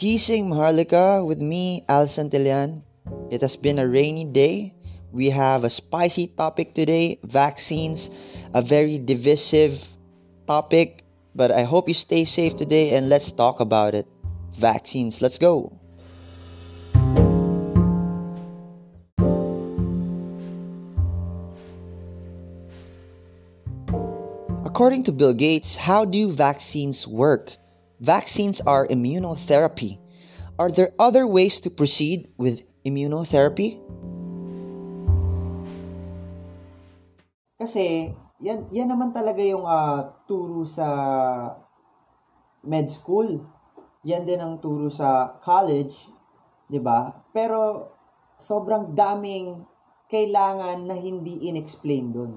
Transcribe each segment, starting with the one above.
Gising Maharlika with me, Al Santillan. It has been a rainy day. We have a spicy topic today vaccines, a very divisive topic, but I hope you stay safe today and let's talk about it. Vaccines, let's go. According to Bill Gates, how do vaccines work? Vaccines are immunotherapy. Are there other ways to proceed with immunotherapy? Kasi, yan, yan naman talaga yung uh, turo sa med school. Yan din ang turo sa college, 'di ba? Pero sobrang daming kailangan na hindi inexplain doon.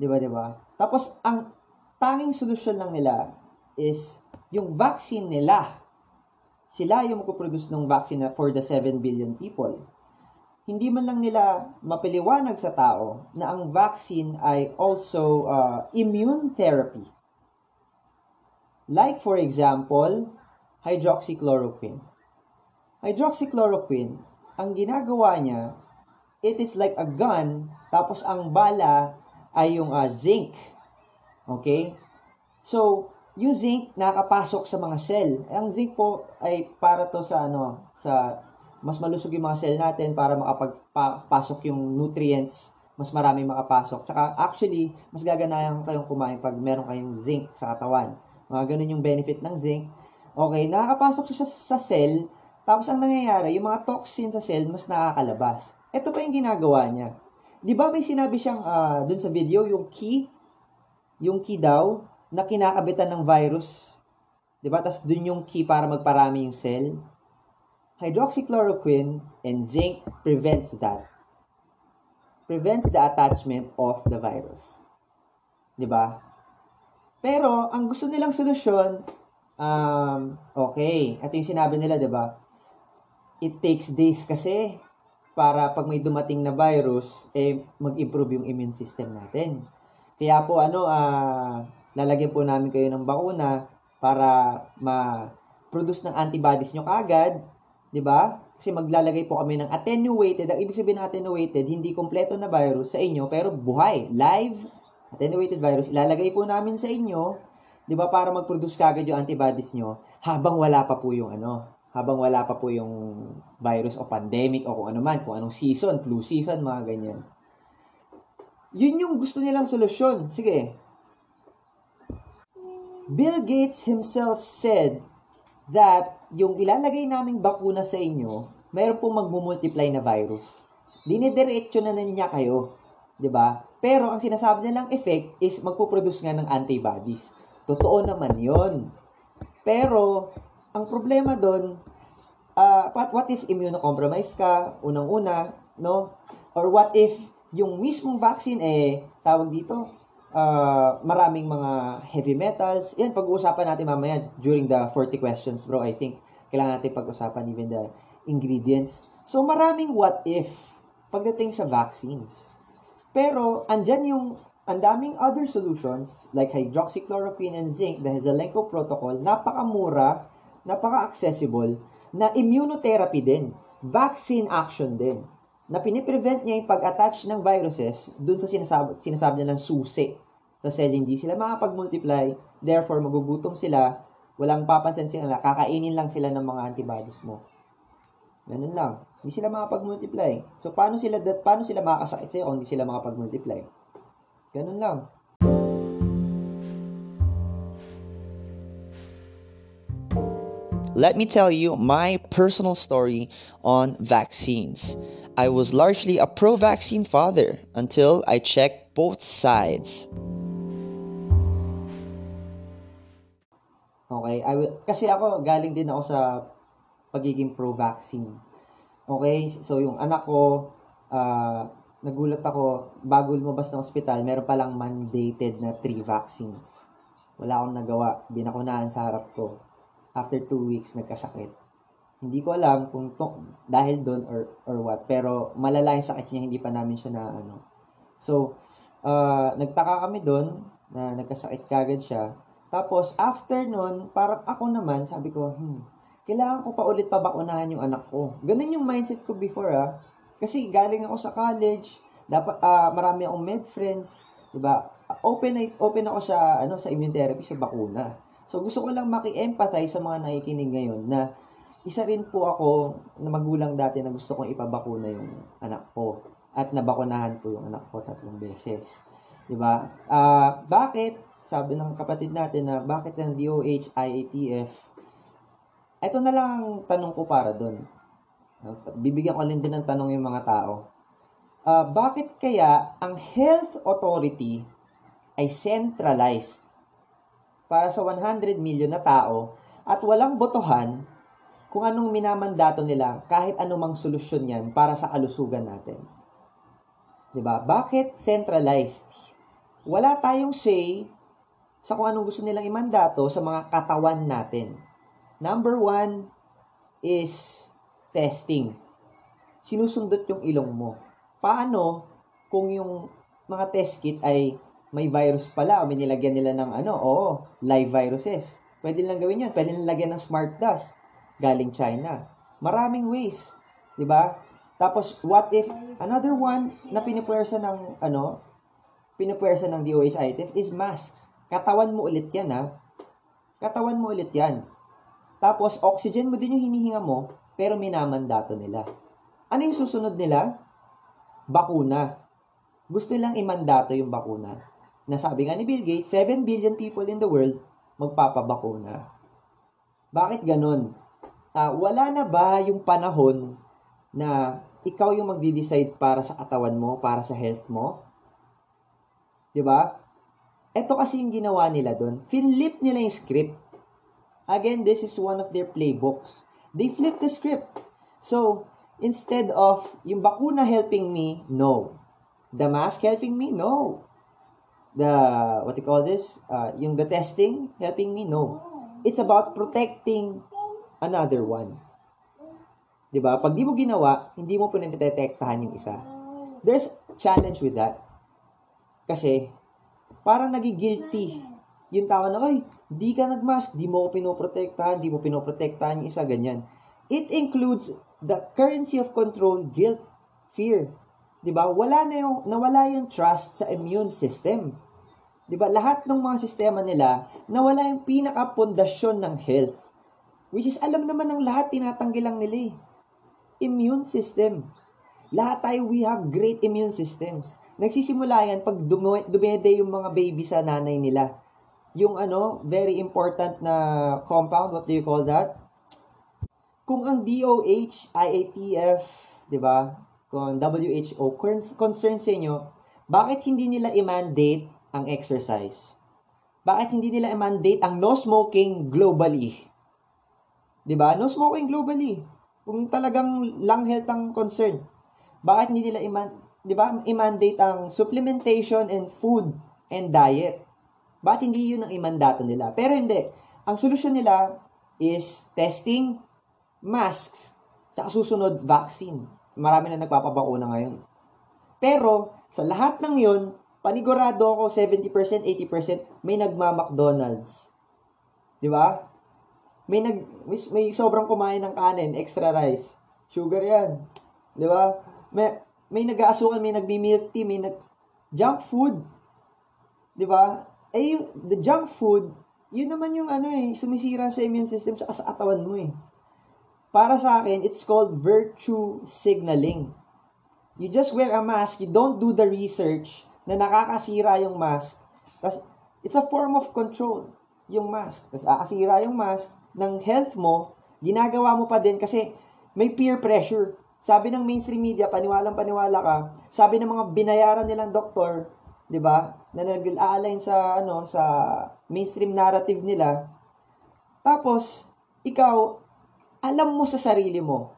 'Di ba, 'di ba? Tapos ang tanging solusyon lang nila is yung vaccine nila. Sila yung magpo-produce ng vaccine for the 7 billion people. Hindi man lang nila mapiliwanag sa tao na ang vaccine ay also uh, immune therapy. Like for example, hydroxychloroquine. Hydroxychloroquine, ang ginagawa niya, it is like a gun, tapos ang bala ay yung uh, zinc. Okay? So, yung zinc nakapasok sa mga cell. Ang zinc po ay para to sa ano, sa mas malusog yung mga cell natin para makapagpasok yung nutrients, mas marami makapasok. Tsaka actually, mas gaganayan kayong kumain pag meron kayong zinc sa katawan. Mga ganun yung benefit ng zinc. Okay, nakakapasok siya sa cell, tapos ang nangyayari, yung mga toxin sa cell mas nakakalabas. Ito pa yung ginagawa niya. Di ba may sinabi siyang uh, dun sa video, yung key, yung key daw, na kinakabitan ng virus. 'Di ba? Tapos dun yung key para magparami yung cell. Hydroxychloroquine and zinc prevents that. Prevents the attachment of the virus. 'Di ba? Pero ang gusto nilang solusyon um okay, ito yung sinabi nila, 'di ba? It takes days kasi para pag may dumating na virus, eh, mag-improve yung immune system natin. Kaya po, ano, ah, uh, lalagyan po namin kayo ng bakuna para ma-produce ng antibodies nyo kagad, di ba? Kasi maglalagay po kami ng attenuated. Ang ibig sabihin ng attenuated, hindi kompleto na virus sa inyo, pero buhay, live, attenuated virus. Ilalagay po namin sa inyo, di ba, para mag-produce kagad yung antibodies nyo habang wala pa po yung ano, habang wala pa po yung virus o pandemic o kung ano man, kung anong season, flu season, mga ganyan. Yun yung gusto nilang solusyon. Sige, Bill Gates himself said that yung ilalagay naming bakuna sa inyo, mayroon pong magmumultiply na virus. Dinidiretso na niya kayo. 'di ba? Pero ang sinasabi nilang effect is magpo-produce nga ng antibodies. Totoo naman 'yon. Pero ang problema doon, uh, what, what if immunocompromised ka unang-una, no? Or what if yung mismong vaccine eh tawag dito, uh, maraming mga heavy metals. Yan, pag-uusapan natin mamaya during the 40 questions, bro. I think kailangan natin pag-usapan even the ingredients. So, maraming what if pagdating sa vaccines. Pero, andyan yung ang daming other solutions like hydroxychloroquine and zinc, the Zelenko protocol, napakamura, napaka-accessible, na immunotherapy din. Vaccine action din. Na piniprevent niya yung pag-attach ng viruses dun sa sinasabi, sinasabi nilang susi sa cell, hindi sila makapag-multiply, therefore magugutom sila, walang papansin sila, kakainin lang sila ng mga antibodies mo. Ganun lang. Hindi sila makapag-multiply. So, paano sila, that, paano sila makakasakit sa'yo kung hindi sila makapag-multiply? Ganun lang. Let me tell you my personal story on vaccines. I was largely a pro vaccine father until I checked both sides. Okay? I will, kasi ako, galing din ako sa pagiging pro-vaccine. Okay? So, yung anak ko, uh, nagulat ako, bago lumabas ng ospital, meron palang mandated na three vaccines. Wala akong nagawa. Binakunahan sa harap ko. After two weeks, nagkasakit. Hindi ko alam kung to, dahil doon or, or what. Pero malala yung sakit niya, hindi pa namin siya na ano. So, uh, nagtaka kami doon na nagkasakit kagad siya. Tapos, after nun, parang ako naman, sabi ko, hmm, kailangan ko pa ulit pabakunahan yung anak ko. Ganun yung mindset ko before ah. Kasi galing ako sa college, dapat uh, marami akong med friends, 'di ba? Open open ako sa ano sa immune therapy sa bakuna. So gusto ko lang maki-empathize sa mga nakikinig ngayon na isa rin po ako na magulang dati na gusto kong ipabakuna yung anak ko at nabakunahan po yung anak ko tatlong beses. 'Di ba? Uh, bakit? Sabi ng kapatid natin na bakit ng DOH, IATF? Ito na lang ang tanong ko para doon. Bibigyan ko din ng tanong yung mga tao. Uh, bakit kaya ang health authority ay centralized para sa 100 million na tao at walang botohan kung anong minamandato nila kahit anumang solusyon yan para sa kalusugan natin. 'Di ba? Bakit centralized? Wala tayong say sa kung anong gusto nilang imandato sa mga katawan natin. Number one is testing. Sinusundot yung ilong mo. Paano kung yung mga test kit ay may virus pala o may nilagyan nila ng ano, oo, live viruses. Pwede lang gawin yan. Pwede lang lagyan ng smart dust galing China. Maraming ways, 'di ba? Tapos what if another one na pinipwersa ng ano, pinipwersa ng DOH ITF is masks. Katawan mo ulit yan, ha? Katawan mo ulit yan. Tapos, oxygen mo din yung hinihinga mo, pero minamandato nila. Ano yung susunod nila? Bakuna. Gusto nilang imandato yung bakuna. Nasabi nga ni Bill Gates, 7 billion people in the world magpapabakuna. Bakit ganun? Uh, wala na ba yung panahon na ikaw yung magdi-decide para sa katawan mo, para sa health mo? 'Di ba? Ito kasi yung ginawa nila doon. Flip nila yung script. Again, this is one of their playbooks. They flip the script. So, instead of yung bakuna helping me, no. The mask helping me, no. The, what you call this? Uh, yung the testing helping me, no. It's about protecting another one. 'Di ba? Pag di mo ginawa, hindi mo po detektahan yung isa. There's challenge with that. Kasi parang nagigilty yung tao na, ay, di ka nagmask, di mo ko pinoprotektahan, di mo pinoprotektahan yung isa, ganyan. It includes the currency of control, guilt, fear. 'Di ba? Wala na yung nawala yung trust sa immune system. 'Di ba? Lahat ng mga sistema nila nawala yung pinaka-pundasyon ng health. Which is alam naman ng lahat tinatanggi lang nila eh. Immune system. Lahat tayo, we have great immune systems. Nagsisimula yan pag dumede yung mga baby sa nanay nila. Yung ano, very important na compound, what do you call that? Kung ang DOH, IATF, di ba? Kung WHO, concern sa inyo, bakit hindi nila i-mandate ang exercise? Bakit hindi nila i-mandate ang no smoking globally? Di ba? No smoking globally. Kung talagang lung health ang concern. Bakit hindi nila iman, 'di ba, i-mandate ang supplementation and food and diet? Bakit hindi 'yun ang imandato nila? Pero hindi. Ang solusyon nila is testing, masks, tsaka susunod vaccine. Marami na nagpapabakuna ngayon. Pero sa lahat ng 'yon, panigurado ako 70%, 80% may nagma-McDonald's. 'Di ba? May nag may, may sobrang kumain ng kanin, extra rice. Sugar 'yan. 'Di ba? May, may nag-aasukan, may nagmi-milk tea, may nag... Junk food. Di ba? Eh, the junk food, yun naman yung ano eh, sumisira sa immune system sa katawan mo eh. Para sa akin, it's called virtue signaling. You just wear a mask, you don't do the research na nakakasira yung mask. Tapos, it's a form of control, yung mask. Tapos, akasira yung mask ng health mo, ginagawa mo pa din kasi may peer pressure. Sabi ng mainstream media, paniwalang paniwala ka, sabi ng mga binayaran nilang doktor, 'di ba? Na nag-align sa ano sa mainstream narrative nila. Tapos ikaw alam mo sa sarili mo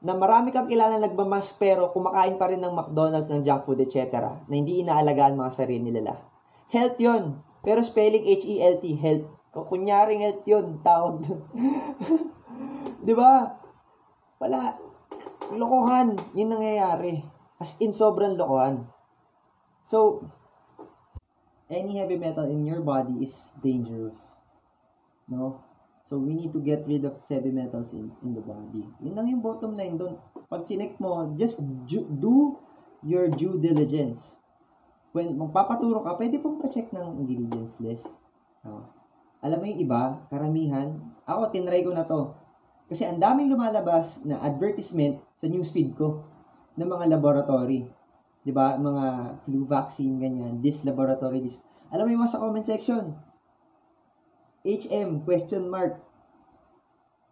na marami kang kilala nagmamask pero kumakain pa rin ng McDonald's, ng junk food, etc. na hindi inaalagaan mga sarili nila. Health yon Pero spelling H-E-L-T, health. Kunyaring health yun, tawag dun. Di ba? Wala lokohan, yun nangyayari. As in, sobrang lokohan. So, any heavy metal in your body is dangerous. No? So, we need to get rid of heavy metals in, in the body. Yun lang yung bottom line doon. Pag chinek mo, just ju- do your due diligence. When magpapaturo ka, pwede pong pa-check ng ingredients list. No? Alam mo yung iba, karamihan, ako, tinry ko na to. Kasi ang daming lumalabas na advertisement sa newsfeed ko ng mga laboratory. ba? Mga flu vaccine, ganyan. This laboratory, this. Alam mo yung mga sa comment section, HM, question mark.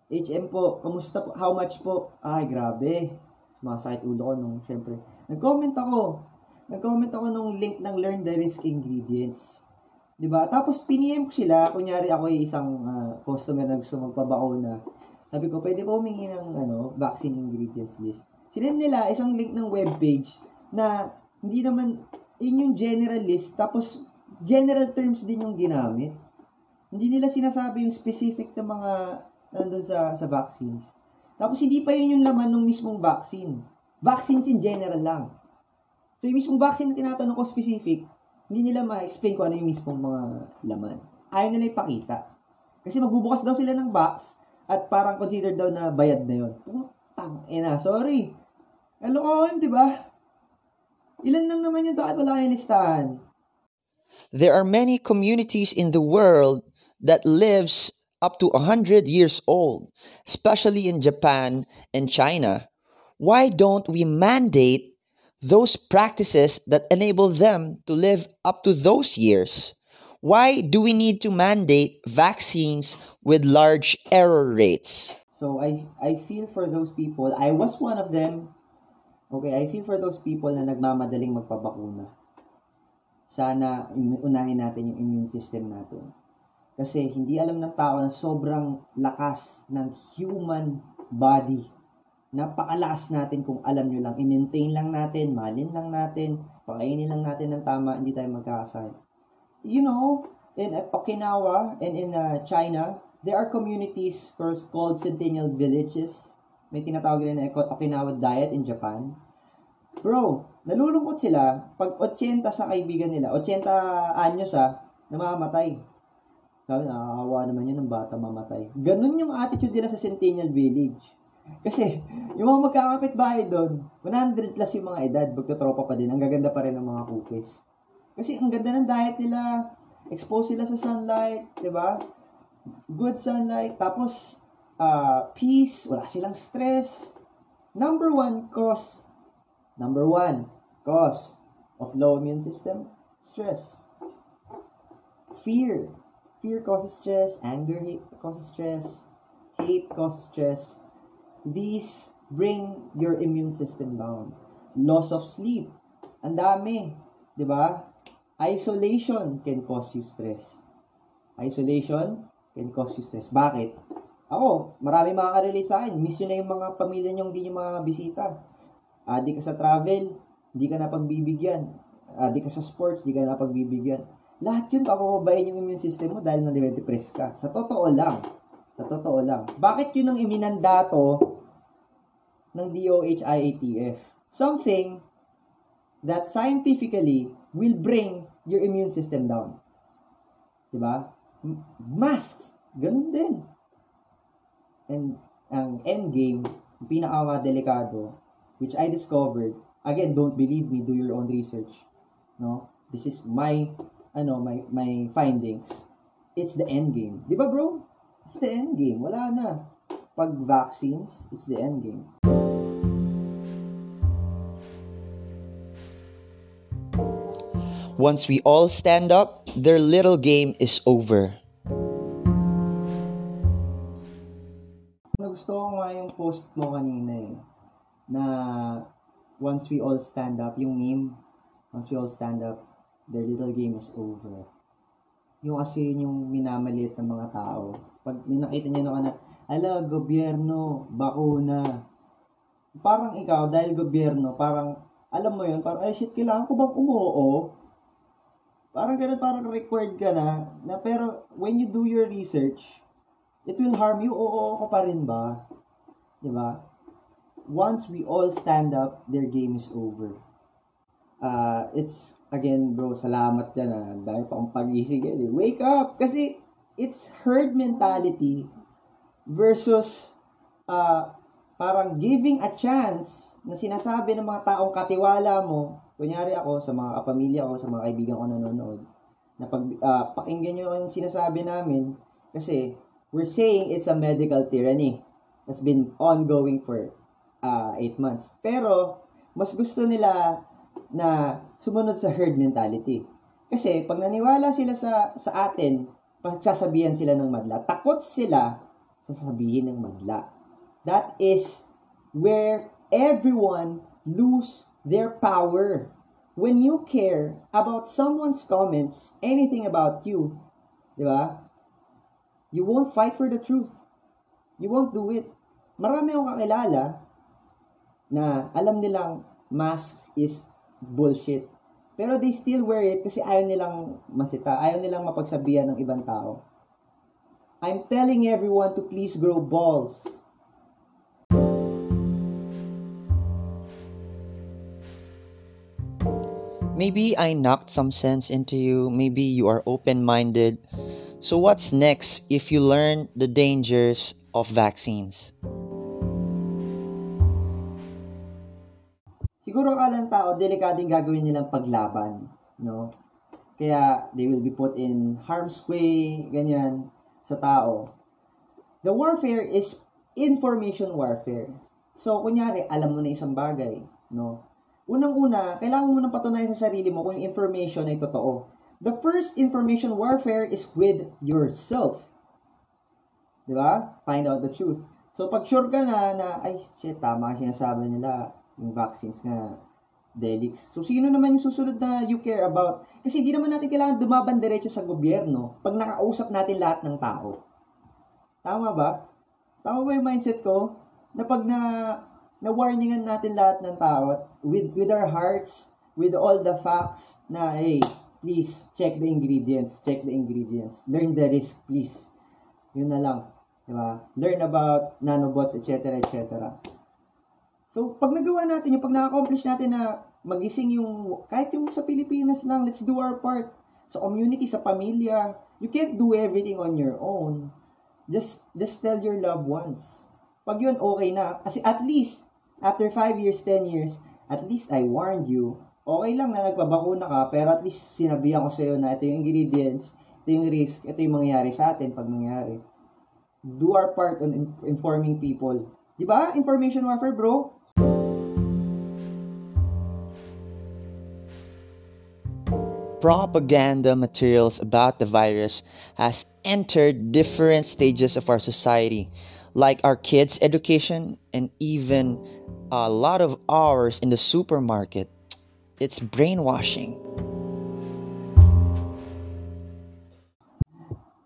HM po, kamusta po? How much po? Ay, grabe. Sumasakit ulo ko nung, syempre. Nag-comment ako. Nag-comment ako nung link ng Learn the Risk Ingredients. 'Di ba? Tapos piniem ko sila, kunyari ako ay isang uh, customer na gusto magpabakuna. Sabi ko, pwede po humingi ng ano, vaccine ingredients list. Sinend nila isang link ng webpage na hindi naman, in yung general list, tapos general terms din yung ginamit. Hindi nila sinasabi yung specific na mga nandun sa, sa vaccines. Tapos hindi pa yun yung laman ng mismong vaccine. Vaccines in general lang. So yung mismong vaccine na tinatanong ko specific, hindi nila ma-explain kung ano yung mismong mga laman. Ayaw nila ipakita. Kasi magbubukas daw sila ng box at parang considered daw na bayad na yun. Putang ina, sorry. Kalokohan, di ba? Ilan lang naman yun, bakit wala kayong listahan? There are many communities in the world that lives up to 100 years old, especially in Japan and China. Why don't we mandate those practices that enable them to live up to those years? Why do we need to mandate vaccines with large error rates? So I I feel for those people. I was one of them. Okay, I feel for those people na nagmamadaling magpabakuna. Sana unahin natin yung immune system natin. Kasi hindi alam ng tao na sobrang lakas ng human body. Napakalakas natin kung alam nyo lang. I-maintain lang natin, malin lang natin, pakainin lang natin ng tama, hindi tayo magkakasakit. You know, in Okinawa and in uh, China, there are communities called Centennial Villages. May tinatawag rin na Okinawa Diet in Japan. Bro, nalulungkot sila pag 80 sa kaibigan nila, 80 anyos ha, namamatay. Sabi, nakakawa naman yun ng bata mamatay. Ganun yung attitude nila sa Centennial Village. Kasi, yung mga magkakapit bahay doon, 100 plus yung mga edad, magtotropa pa din, ang gaganda pa rin ng mga cookies. Kasi ang ganda ng diet nila, expose sila sa sunlight, di ba? Good sunlight, tapos, uh, peace, wala silang stress. Number one cause, number one cause of low immune system, stress. Fear. Fear causes stress, anger causes stress, hate causes stress. These bring your immune system down. Loss of sleep. Ang dami. Ba? Isolation can cause you stress. Isolation can cause you stress. Bakit? Ako, marami makaka-relate sa akin. Miss nyo na yung mga pamilya nyo, hindi nyo mga bisita. Adi ka sa travel, hindi ka na pagbibigyan. Adi ka sa sports, hindi ka na pagbibigyan lahat yun papababayin yung immune system mo dahil na-depress ka. Sa totoo lang. Sa totoo lang. Bakit yun ang iminandato ng DOH-IATF? Something that scientifically will bring your immune system down. Diba? Masks. Ganun din. And ang end game, yung pinaka-delikado, which I discovered, again, don't believe me, do your own research. No? This is my ano, my, my findings, it's the end game. Di ba bro? It's the end game. Wala na. Pag vaccines, it's the end game. Once we all stand up, their little game is over. Nagusto ko nga yung post mo kanina eh, na once we all stand up, yung meme, once we all stand up, their little game is over. Yung kasi yung minamaliit ng mga tao. Pag may nakita niya na na, ala, gobyerno, bakuna. Parang ikaw, dahil gobyerno, parang, alam mo yun, parang, ay shit, kailangan ko bang umuo? Parang ganun, parang required ka na, na pero when you do your research, it will harm you, oo ko pa rin ba? Ba? Once we all stand up, their game is over. Uh, it's again, bro, salamat dyan ah. Dahil pa akong pag-isig yan. Wake up! Kasi it's herd mentality versus uh, parang giving a chance na sinasabi ng mga taong katiwala mo, kunyari ako sa mga kapamilya ko, sa mga kaibigan ko nanonood, na pag uh, pakinggan nyo yung sinasabi namin kasi we're saying it's a medical tyranny that's been ongoing for uh, eight months. Pero, mas gusto nila na sumunod sa herd mentality. Kasi, pag naniwala sila sa, sa atin, pagsasabihan sila ng madla, takot sila sa sasabihin ng madla. That is where everyone lose their power. When you care about someone's comments, anything about you, di ba? You won't fight for the truth. You won't do it. Marami akong kakilala na alam nilang masks is bullshit. Pero they still wear it kasi ayaw nilang masita, ayaw nilang mapagsabihan ng ibang tao. I'm telling everyone to please grow balls. Maybe I knocked some sense into you, maybe you are open minded. So, what's next if you learn the dangers of vaccines? Siguro akala ng tao, delikading gagawin nilang paglaban, no? Kaya they will be put in harm's way, ganyan, sa tao. The warfare is information warfare. So, kunyari, alam mo na isang bagay, no? Unang-una, kailangan mo nang patunayan sa sarili mo kung yung information ay totoo. The first information warfare is with yourself. Di ba? Find out the truth. So, pag sure ka na na, ay, shit, tama ang sinasabi nila, yung vaccines nga, Delix. So, sino naman yung susunod na you care about? Kasi hindi naman natin kailangan dumaban diretso sa gobyerno pag nakausap natin lahat ng tao. Tama ba? Tama ba yung mindset ko? Na pag na na-warningan natin lahat ng tao with, with our hearts, with all the facts na, hey, please, check the ingredients, check the ingredients, learn the risk, please. Yun na lang. Diba? Learn about nanobots, etc., etc. So, pag nagawa natin yung pag na-accomplish natin na magising yung, kahit yung sa Pilipinas lang, let's do our part. Sa community, sa pamilya, you can't do everything on your own. Just, just tell your loved ones. Pag yun, okay na. Kasi at least, after 5 years, 10 years, at least I warned you. Okay lang na nagpabakuna ka, pero at least sinabihan ko sa'yo na ito yung ingredients, ito yung risk, ito yung mangyayari sa atin pag nangyari. Do our part on informing people. Di ba? Information warfare, bro. Propaganda materials about the virus has entered different stages of our society, like our kids' education and even a lot of hours in the supermarket. It's brainwashing.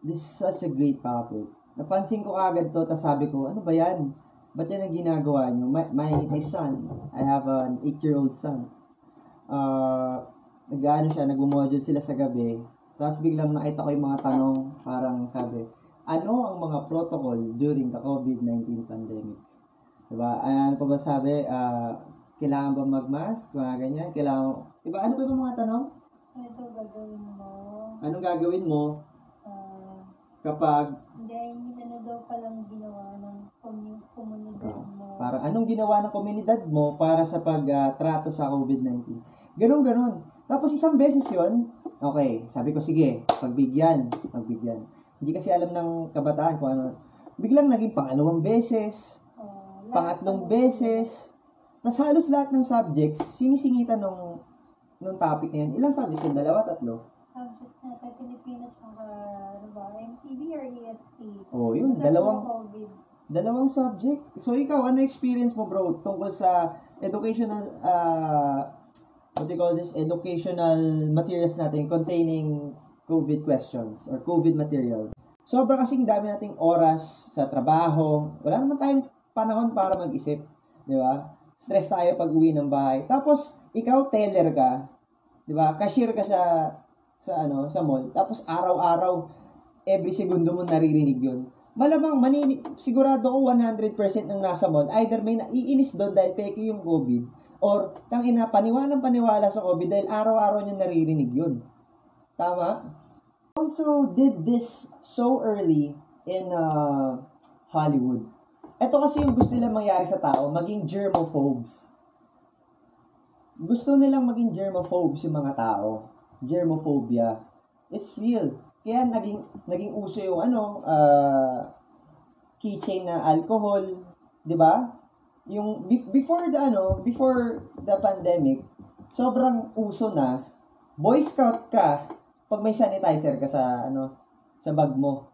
This is such a great topic. Napansin ko agad to, tapos sabi ko, ano ba yan? Ba't yan ang ginagawa nyo? My, my, my son, I have an 8-year-old son. Uh, nag-ano siya, nag-module sila sa gabi. Tapos biglang nakita ko yung mga tanong, parang sabi, ano ang mga protocol during the COVID-19 pandemic? Diba? Ano pa ba sabi? Uh, kailangan ba mag-mask? Mga ganyan. Kailangan, diba? Ano ba mga tanong? Ano gagawin mo? Anong gagawin mo Uh, kapag hindi, ano daw palang ginawa ng komu- komunidad mo. para anong ginawa ng komunidad mo para sa pagtrato uh, sa COVID-19? Ganon, ganon. Tapos isang beses yon okay, sabi ko, sige, pagbigyan, pagbigyan. Hindi kasi alam ng kabataan kung ano. Biglang naging pangalawang beses, lahat pangatlong ng- beses. Nas halos lahat ng subjects, sinisingitan nung, nung topic na yun. Ilang subjects yun? Dalawa, tatlo? Subjects natin, Filipino, tsaka, ano ba, MTV or ESP? Oh, yun, dalawang, COVID. dalawang subject. So, ikaw, ano experience mo, bro, tungkol sa educational, uh, what do you call this, educational materials natin containing COVID questions or COVID material. Sobra kasing dami nating oras sa trabaho. Wala naman tayong panahon para mag-isip. Di ba? Stress tayo pag uwi ng bahay. Tapos, ikaw teller ka. Di ba? Cashier ka sa sa ano, sa mall. Tapos araw-araw every segundo mo naririnig 'yun. Malamang manini sigurado ko 100% ng nasa mall either may naiinis doon dahil peke yung COVID or tangina paniwalang paniwala sa COVID dahil araw-araw niya naririnig 'yun. Tama? Also did this so early in uh, Hollywood. Ito kasi yung gusto nila mangyari sa tao, maging germophobes. Gusto nilang maging germophobes yung mga tao. Germophobia. It's real. Kaya naging, naging uso yung ano, uh, keychain na alcohol, di ba? Yung be- before the ano, before the pandemic, sobrang uso na Boy Scout ka pag may sanitizer ka sa ano sa bag mo.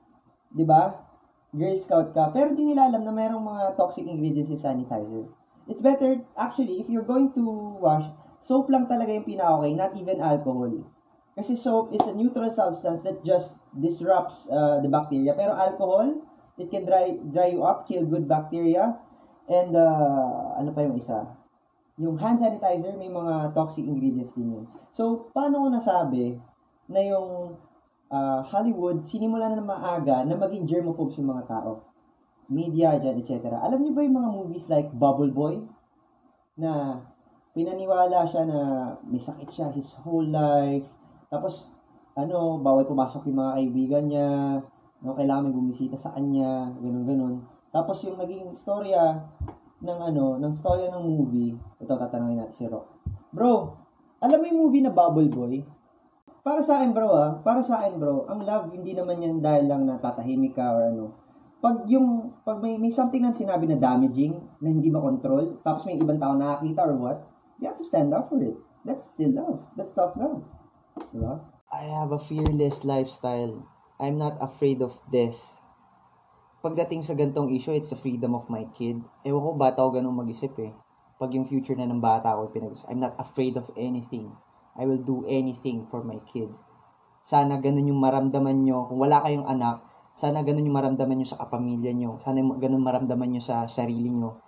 'Di ba? Girl Scout ka, pero di nila alam na mayroong mga toxic ingredients sa sanitizer. It's better actually if you're going to wash, soap lang talaga yung pinaka-okay, not even alcohol. Kasi soap is a neutral substance that just disrupts uh, the bacteria. Pero alcohol, it can dry dry you up, kill good bacteria. And uh, ano pa yung isa? Yung hand sanitizer, may mga toxic ingredients din yun. So, paano ko nasabi na yung uh, Hollywood, sinimula na maaga na maging germophobes yung mga tao. Media, dyan, etc. Alam niyo ba yung mga movies like Bubble Boy? Na pinaniwala siya na may sakit siya his whole life. Tapos, ano, bawal pumasok yung mga kaibigan niya. No, kailangan may bumisita sa kanya. Ganun, ganun. Tapos yung naging storya ng ano, ng storya ng movie, ito tatanungin natin si Rock. Bro, alam mo yung movie na Bubble Boy? Para sa akin bro ah, para sa akin bro, ang love hindi naman yan dahil lang natatahimik ka or ano. Pag yung, pag may, may something na sinabi na damaging, na hindi makontrol, tapos may ibang tao nakakita or what, you have to stand up for it. That's still love. That's tough love. Diba? I have a fearless lifestyle. I'm not afraid of this. Pagdating sa gantong issue, it's the freedom of my kid. Ewan ko, bata ako ganun mag-isip eh. Pag yung future na ng bata ko pinag I'm not afraid of anything. I will do anything for my kid. Sana ganun yung maramdaman nyo. Kung wala kayong anak, sana ganun yung maramdaman nyo sa kapamilya nyo. Sana ganun maramdaman nyo sa sarili nyo.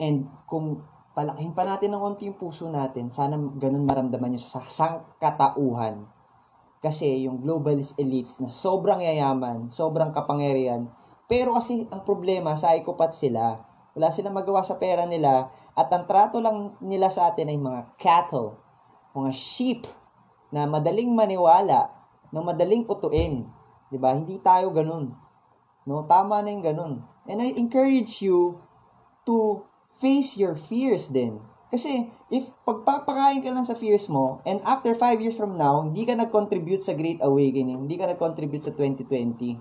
And kung palakihin pa natin ng konti yung puso natin, sana ganun maramdaman nyo sa sangkatauhan. Kasi yung globalist elites na sobrang yayaman, sobrang kapangyarihan, pero kasi ang problema, psychopath sila. Wala silang magawa sa pera nila at ang trato lang nila sa atin ay mga cattle mga sheep na madaling maniwala, na madaling putuin. 'Di ba? Hindi tayo ganun. No, tama na 'yung ganun. And I encourage you to face your fears din. Kasi if pagpapakain ka lang sa fears mo and after 5 years from now, hindi ka nag-contribute sa Great Awakening, hindi ka nag-contribute sa 2020,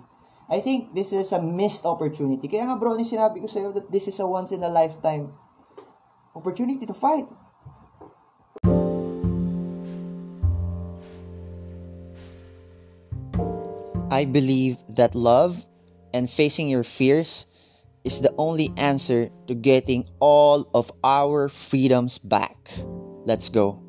I think this is a missed opportunity. Kaya nga bro, ni sinabi ko sa'yo that this is a once in a lifetime opportunity to fight. I believe that love and facing your fears is the only answer to getting all of our freedoms back. Let's go.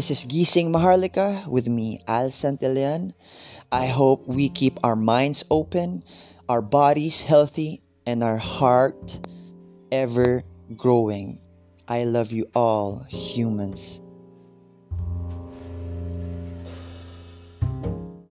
This is Gising Maharlika with me, Al Santillan. I hope we keep our minds open, our bodies healthy, and our heart ever growing. I love you all, humans.